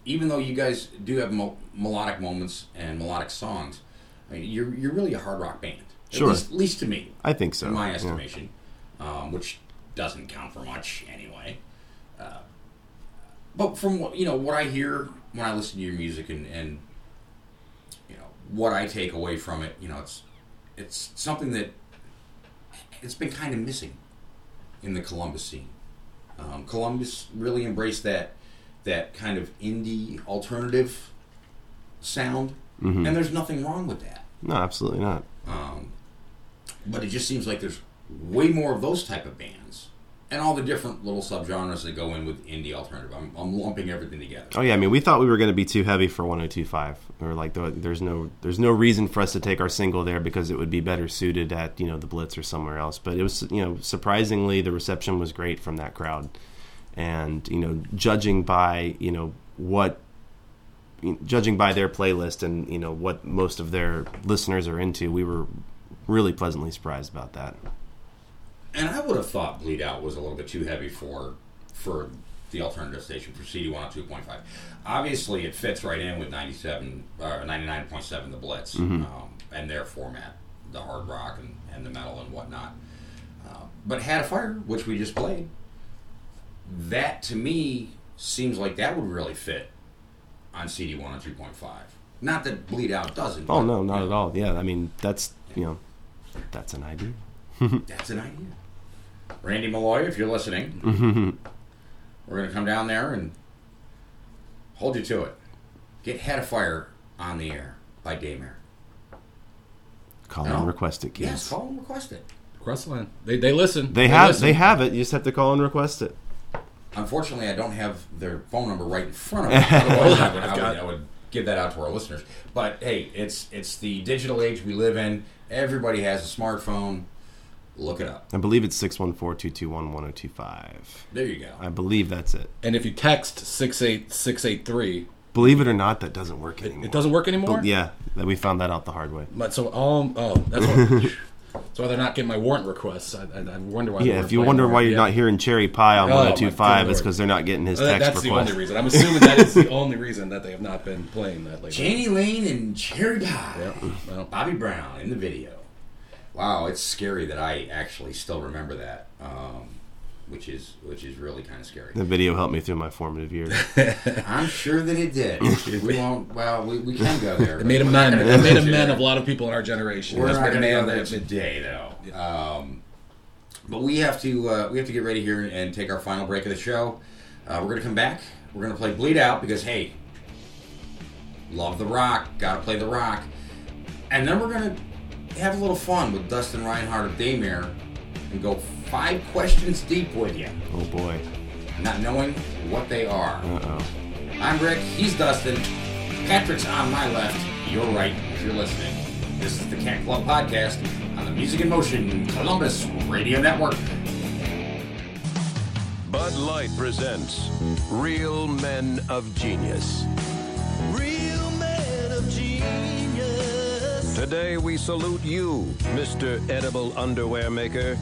Even though you guys do have mo- melodic moments and melodic songs, I mean, you're you're really a hard rock band. Sure. At least, at least to me. I think so, In my yeah. estimation, um, which doesn't count for much anyway. Uh, but from what you know, what I hear when I listen to your music and, and you know what I take away from it, you know, it's it's something that it's been kind of missing in the Columbus scene. Um, Columbus really embraced that that kind of indie alternative sound, Mhm. and there's nothing wrong with that. No, absolutely not. Um, but it just seems like there's way more of those type of bands, and all the different little subgenres that go in with indie alternative. I'm, I'm lumping everything together. Oh yeah, I mean, we thought we were going to be too heavy for 102.5. We were like, there's no, there's no reason for us to take our single there because it would be better suited at you know the Blitz or somewhere else. But it was, you know, surprisingly, the reception was great from that crowd, and you know, judging by you know what, judging by their playlist and you know what most of their listeners are into, we were really pleasantly surprised about that. And I would have thought Bleed Out was a little bit too heavy for for the alternative station for CD 102.5. Obviously, it fits right in with 97 uh, 99.7 The Blitz Mhm. um, and their format, the hard rock and, and the metal and whatnot. Uh, but Had a Fire, which we just played, that to me seems like that would really fit on CD 102.5. Not that Bleed Out doesn't. Oh but, no, not you at all. Yeah, I mean that's you know, that's an idea. That's an idea. Randy Malloy, if you're listening, we're going to come down there and hold you to it. Get Had a Fire on the air by Daymare. Call No? and request it, kids. Yes, call and request it. Request line. They, they listen. They have listen. they have it. You just have to call and request it. Unfortunately, I don't have their phone number right in front of me. Otherwise, I would, I, I've would, I would give that out to our listeners. But hey, it's it's the digital age we live in. Everybody has a smartphone. Look it up. I believe it's 614-221-1025. There you go. I believe that's it. And if you text six eight six eight three, Believe it or not, that doesn't work anymore. it doesn't work anymore. But yeah, that we found that out the hard way. But so um oh that's what That's why they're not getting my warrant requests. I, I, I wonder why. Yeah, if you playing wonder why you're Yeah. not hearing Cherry Pie on Oh, 1025, good it's because they're not getting his Well, that- text that's the only reason. I'm assuming that is the only reason that they have not been playing that lately. Jani Lane and Cherry Pie. Yeah, well. Bobbie Brown in the video. Wow, it's scary that I actually still remember that, um, which is which is really kind of scary. The video helped me through my formative years. I'm sure that it did. we won't. Well, we, we can go there. It made a but man. It made a there. man of a lot of people in our generation. We're That's not what going to go there today, though. Um, but we have to uh, we have to get ready here and take our final break of the show. Uh, we're going to come back. We're going to play Bleed Out because hey, love the rock, got to play the rock, and then we're going to have a little fun with Dustin Rinehart of Daymare and go five questions deep with you, oh boy. not knowing what they are. Uh oh. I'm Rick. He's Dustin. Patrick's on my left. You're right if you're listening. This is the Cat Club Podcast on the Music in Motion Columbus Radio Network. Bud Light presents Real Men of Genius. Today we salute you, Mr. Edible Underwear Maker.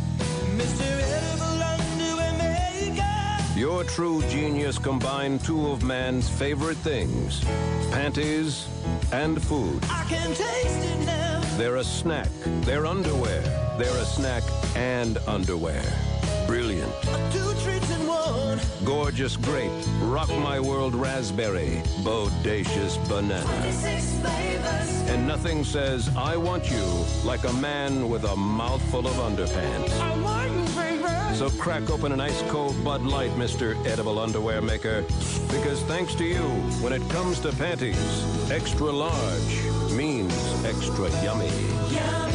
Mr. Edible Underwear Maker. Your true genius combined two of man's favorite things panties and food. I can taste it now. They're a snack, they're underwear, they're a snack and underwear. Brilliant. Gorgeous grape, rock my world raspberry, bodacious banana. And nothing says, I want you, like a man with a mouthful of underpants. I want you, baby. So crack open an ice cold Bud Light, Mr. Edible Underwear Maker. Because thanks to you, when it comes to panties, extra large means extra yummy. Bud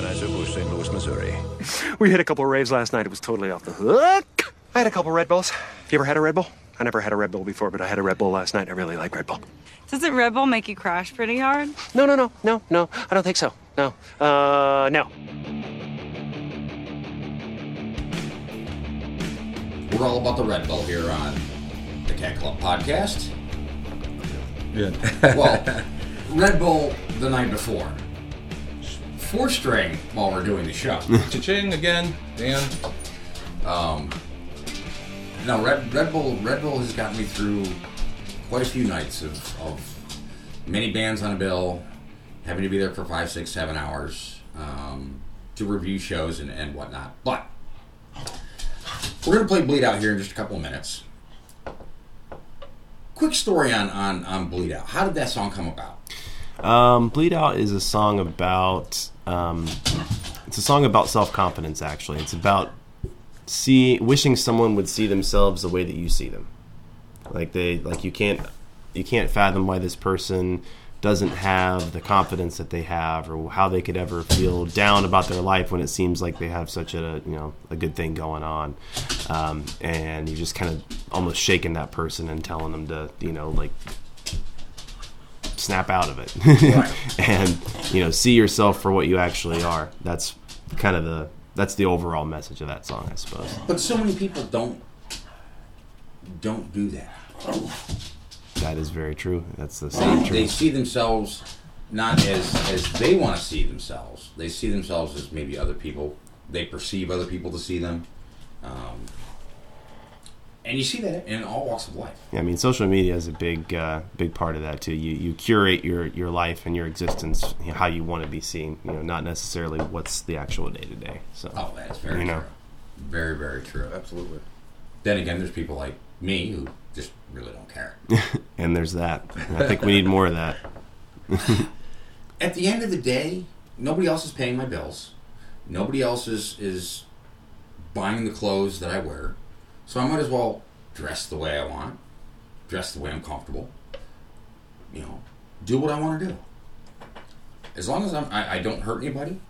Light Beer, St. Louis, Missouri. We hit a couple of raves last night. It was totally off the hook. I had a couple Red Bulls. You ever had a Red Bull? I never had a Red Bull before, but I had a Red Bull last night. I really like Red Bull. Doesn't Red Bull make you crash pretty hard? No, no, no, no, no. I don't think so. No. Uh, no. We're all about the Red Bull here on the Cat Club Podcast. Yeah. Well, Red Bull the night before. Four string while we're doing the show. Cha-ching again, Dan. Um, no, Red, Red Bull. Red Bull has gotten me through quite a few nights of, of many bands on a bill, having to be there for five, six, seven hours um, to review shows and, and whatnot. But we're gonna play Bleed Out here in just a couple of minutes. Quick story on on on Bleed Out. How did that song come about? Um, Bleed Out is a song about. Um, it's a song about self confidence. Actually, it's about see wishing someone would see themselves the way that you see them. Like they like you can't you can't fathom why this person doesn't have the confidence that they have or how they could ever feel down about their life when it seems like they have such a you know a good thing going on um, and you're just kind of almost shaking that person and telling them to you know like snap out of it. And you know see yourself for what you actually are. That's kind of the that's the overall message of that song i suppose. But so many people don't don't do that. that is very true. That's the They, same they truth. see themselves not as as they want to see themselves. They see themselves as maybe other people. They perceive other people to see them, um, and you see that in all walks of life. Yeah, I mean, social media is a big, uh, big part of that too. You you curate your your life and your existence you know, how you want to be seen. You know, not necessarily what's the actual day to day. So, Oh, that's very you know, true. Very, very true. Absolutely. Then again, there's people like me who just really don't care. and there's that. I think we need more of that. At the end of the day, nobody else is paying my bills. Nobody else is is buying the clothes that I wear. So I might as well dress the way I want, dress the way I'm comfortable. You know, do what I want to do. As long as I'm, I, I don't hurt anybody,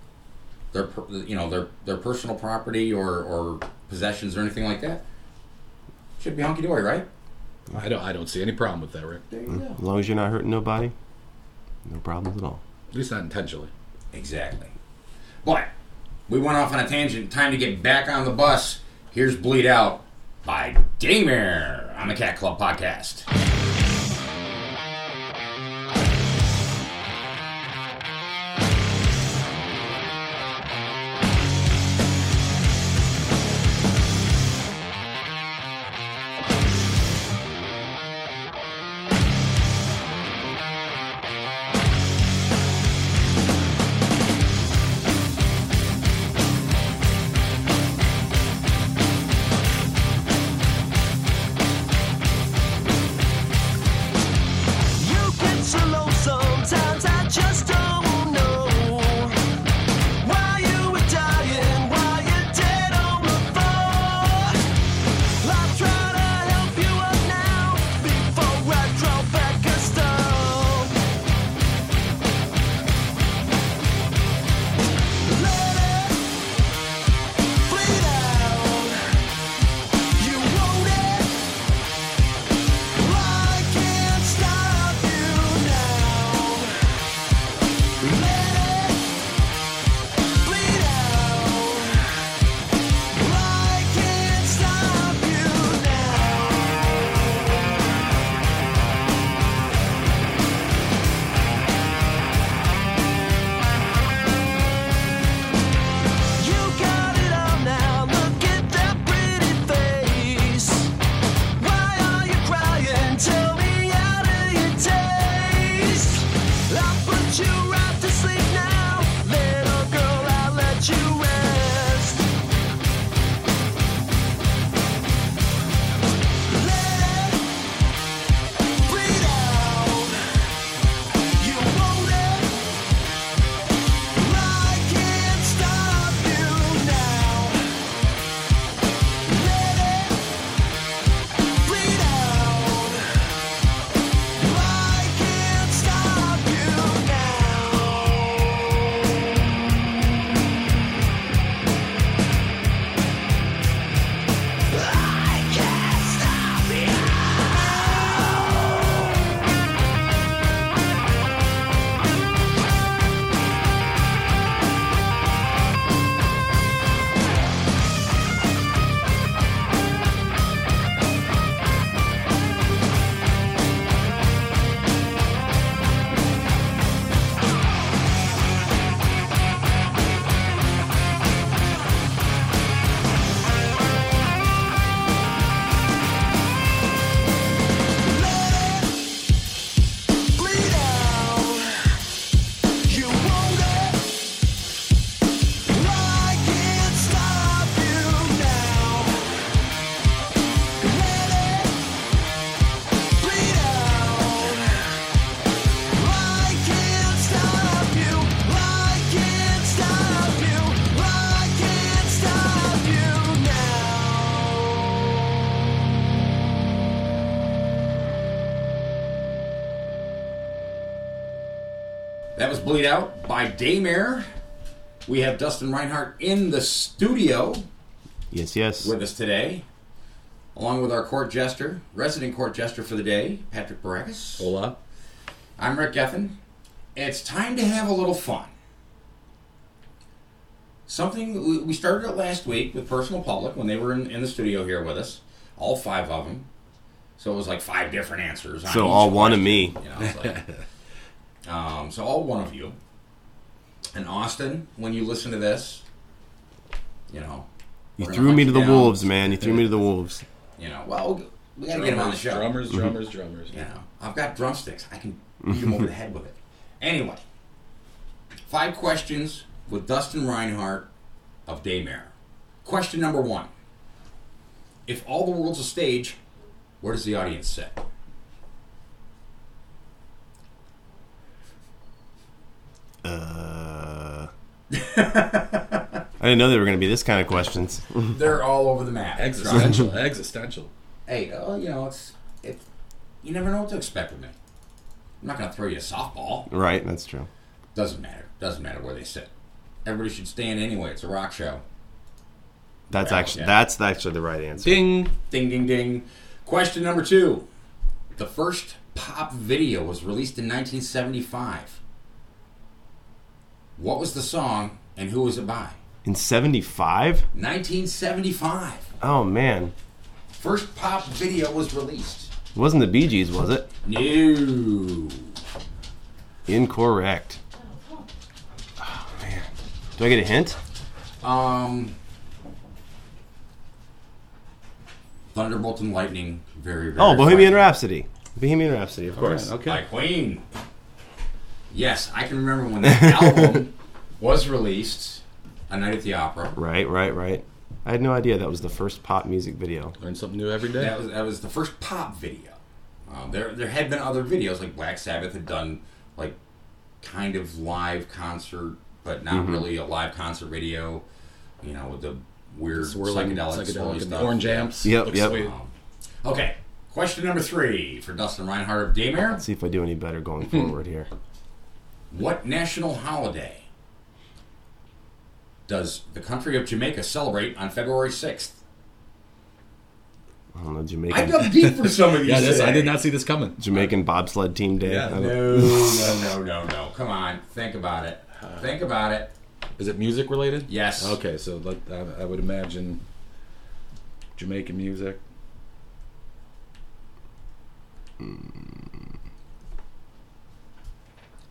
their you know their their personal property or or possessions or anything like that, should be hunky dory, right? I don't. I don't see any problem with that, Rick. There you hmm. go. As long as you're not hurting nobody, no problems at all. At least not intentionally. Exactly. But we went off on a tangent. Time to get back on the bus. Here's Bleed Out by Daymare on the Cat Club podcast. By Daymare. We have Dustin Rinehart in the studio Yes, yes. with us today, along with our court jester, resident court jester for the day, Patrick Baracus. Hola. I'm Rick Gethin. It's time to have a little fun. Something we- we started it last week with Personal Public when they were in, in the studio here with us, all five of them. So it was like five different answers. on So each all one of me. You know, it's like, um, so all one of you. And Austin, when you listen to this, you know, You threw me to the down. wolves, man. You threw me to the wolves. You know, well, we gotta get him on the Drummers, show. drummers, drummers, drummers. You know, I've got drumsticks. I can beat him over the head with it. Anyway, five questions with Dustin Rinehart of Daymare. Question number one: If all the world's a stage, where does the audience sit? Uh, I didn't know they were going to be this kind of questions. They're all over the map. Existential, existential. Hey, oh, you know, it's it. You never know what to expect with me. I'm not gonna throw you a softball. right, that's true. Doesn't matter. Doesn't matter where they sit. Everybody should stand anyway. It's a rock show. That's Yeah, actually yeah. that's actually the right answer. Ding. Ding, ding, ding. Question number two. The first pop video was released in 1975. What was the song and who was it by? In '75? 1975. Oh man, First pop video was released. it wasn't the Bee Gees, was it? No. Incorrect. Oh man, do I get a hint? Um. Thunderbolt and Lightning. Very, very. Oh, Bohemian frightening. Rhapsody. Bohemian Rhapsody, of course. okay. By Queen. Yes, I can remember when that album was released. A Night at the Opera. Right, right, right. I had no idea that was the first pop music video. Learn something new every day. That was that was the first pop video. Um, there there had been other videos like Black Sabbath had done like kind of live concert, but not Mhm. really a live concert video. You know, with the weird Swirling psychedelic, psychedelic stuff. orange Yeah. amps. Yep, Looks yep. sweet. Um, okay, question number three for Dustin Rinehart of Daymare. Let's see if I do any better going forward here. What national holiday does the country of Jamaica celebrate on February 6th? I don't know, Jamaican. I dug deep for some of these. Yeah, this, I did not see this coming. Jamaican bobsled team day. Yeah. No, no, no, no, no. Come on. Think about it. Think about it. Is it music related? Yes. Okay, so let, I, I would imagine Jamaican music. Hmm.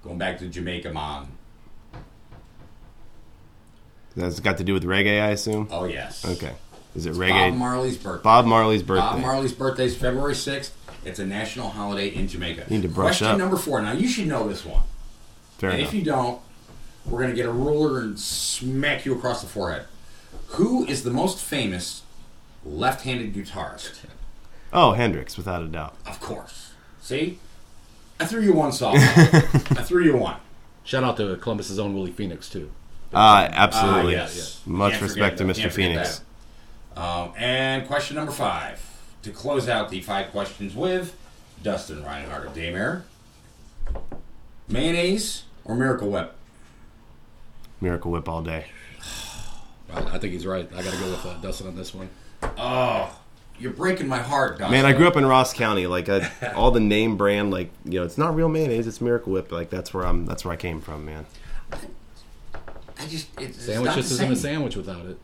Going back to Jamaica, Mom. That's got to do with reggae, I assume. Oh, yes. Okay. Is it It's reggae? Bob Marley's birthday. Bob Marley's birthday. Bob Marley's birthday is February 6th. It's a national holiday in Jamaica. Need to brush Question up. number four. Now, you should know this one. Fair and enough. if you don't, we're going to get a ruler and smack you across the forehead. Who is the most famous left-handed guitarist? Oh, Hendrix, without a doubt. Of course. See? I threw you one softball. I threw you one. Shout out to Columbus's own Willie Phoenix too. Uh, absolutely. Ah, yes. Much Can't respect to that. Mr. Can't Phoenix. Um, and question number five. To close out the five questions with Dustin Rinehart of Daymare. Mayonnaise or Miracle Whip? Miracle Whip all day. I, I think he's right. I got to go with uh, Dustin on this one. Oh, you're breaking my heart, Dustin. Man, I grew up in Ross County. Like all the name brand, like you know, it's not real mayonnaise. It's Miracle Whip. Like that's where I'm. That's where I came from, man. I just it's, Sandwich just isn't a sandwich without it.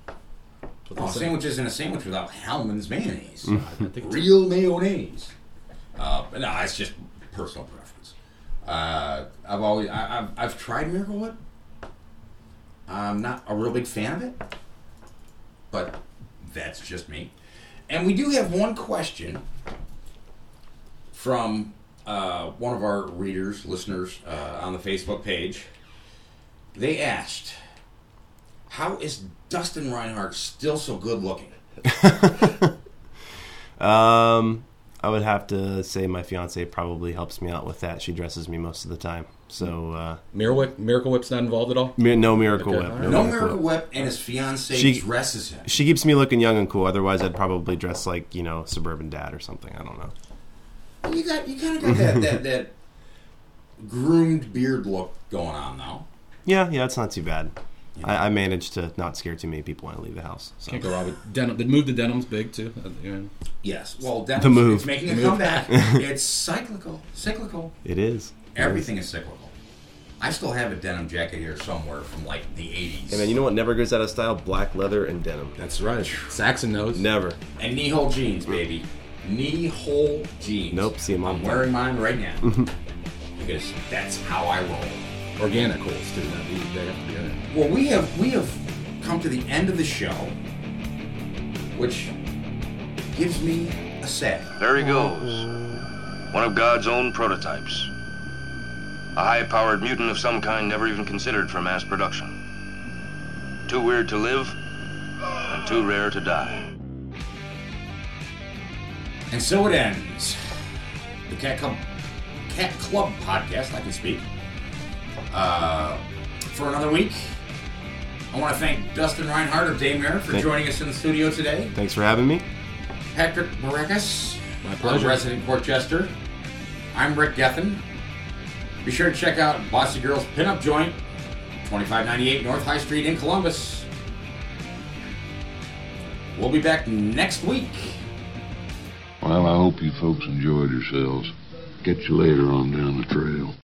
That's Oh, they sandwich isn't a sandwich without Hellmann's mayonnaise. I think it's- Real mayonnaise. Uh, but no, it's just personal preference. Uh, I've always I, I've I've tried Miracle Whip. I'm not a real big fan of it, but that's just me. And we do have one question from uh, one of our readers, listeners uh, on the Facebook page. They asked, "How is Dustin Rinehart still so good looking?" Um, I would have to say my fiance probably helps me out with that. She dresses me most of the time. So uh, Miracle Whip, Miracle Whip's not involved at all. mi- no Miracle Okay, Whip. all right. No Miracle Whip, and his fiance She- dresses him. She keeps me looking young and cool. Otherwise, I'd probably dress like you know suburban dad or something. I don't know. You got you kind of got that that that groomed beard look going on now. Yeah, yeah, it's not too bad. I, I managed to not scare too many people when I leave the house. So. Can't go wrong with denim. The move the denim's big too. Uh, yeah. Yes. Well, that's The move. It's making The a move. comeback. it's cyclical. Cyclical. It is. Everything is cyclical. I still have a denim jacket here somewhere from like the 80s. And then you know what never goes out of style? Black leather and denim. That's right. Saxon knows. Never. And knee hole jeans, baby. Knee hole jeans. Nope. See them all. I'm wearing mine right now because that's how I roll. Organic holes too. That be, they have to be in. Well, we have we have come to the end of the show, which gives me a say. There he goes. One of God's own prototypes. A high powered mutant of some kind never even considered for mass production. Too weird to live, and too rare to die. And so it ends. The Cat Club, Cat Club podcast. I can speak. Uh, for another week, I want to thank Dustin Rinehart of Daymare for Thank- joining us in the studio today. Thanks for having me. Patrick Baracus, My our pleasure. resident court jester. I'm Rick Gethin. Be sure to check out Bossy Girls Pinup Joint, 2598 North High Street in Columbus. We'll be back next week. Well, I hope you folks enjoyed yourselves. Catch you later on down the trail.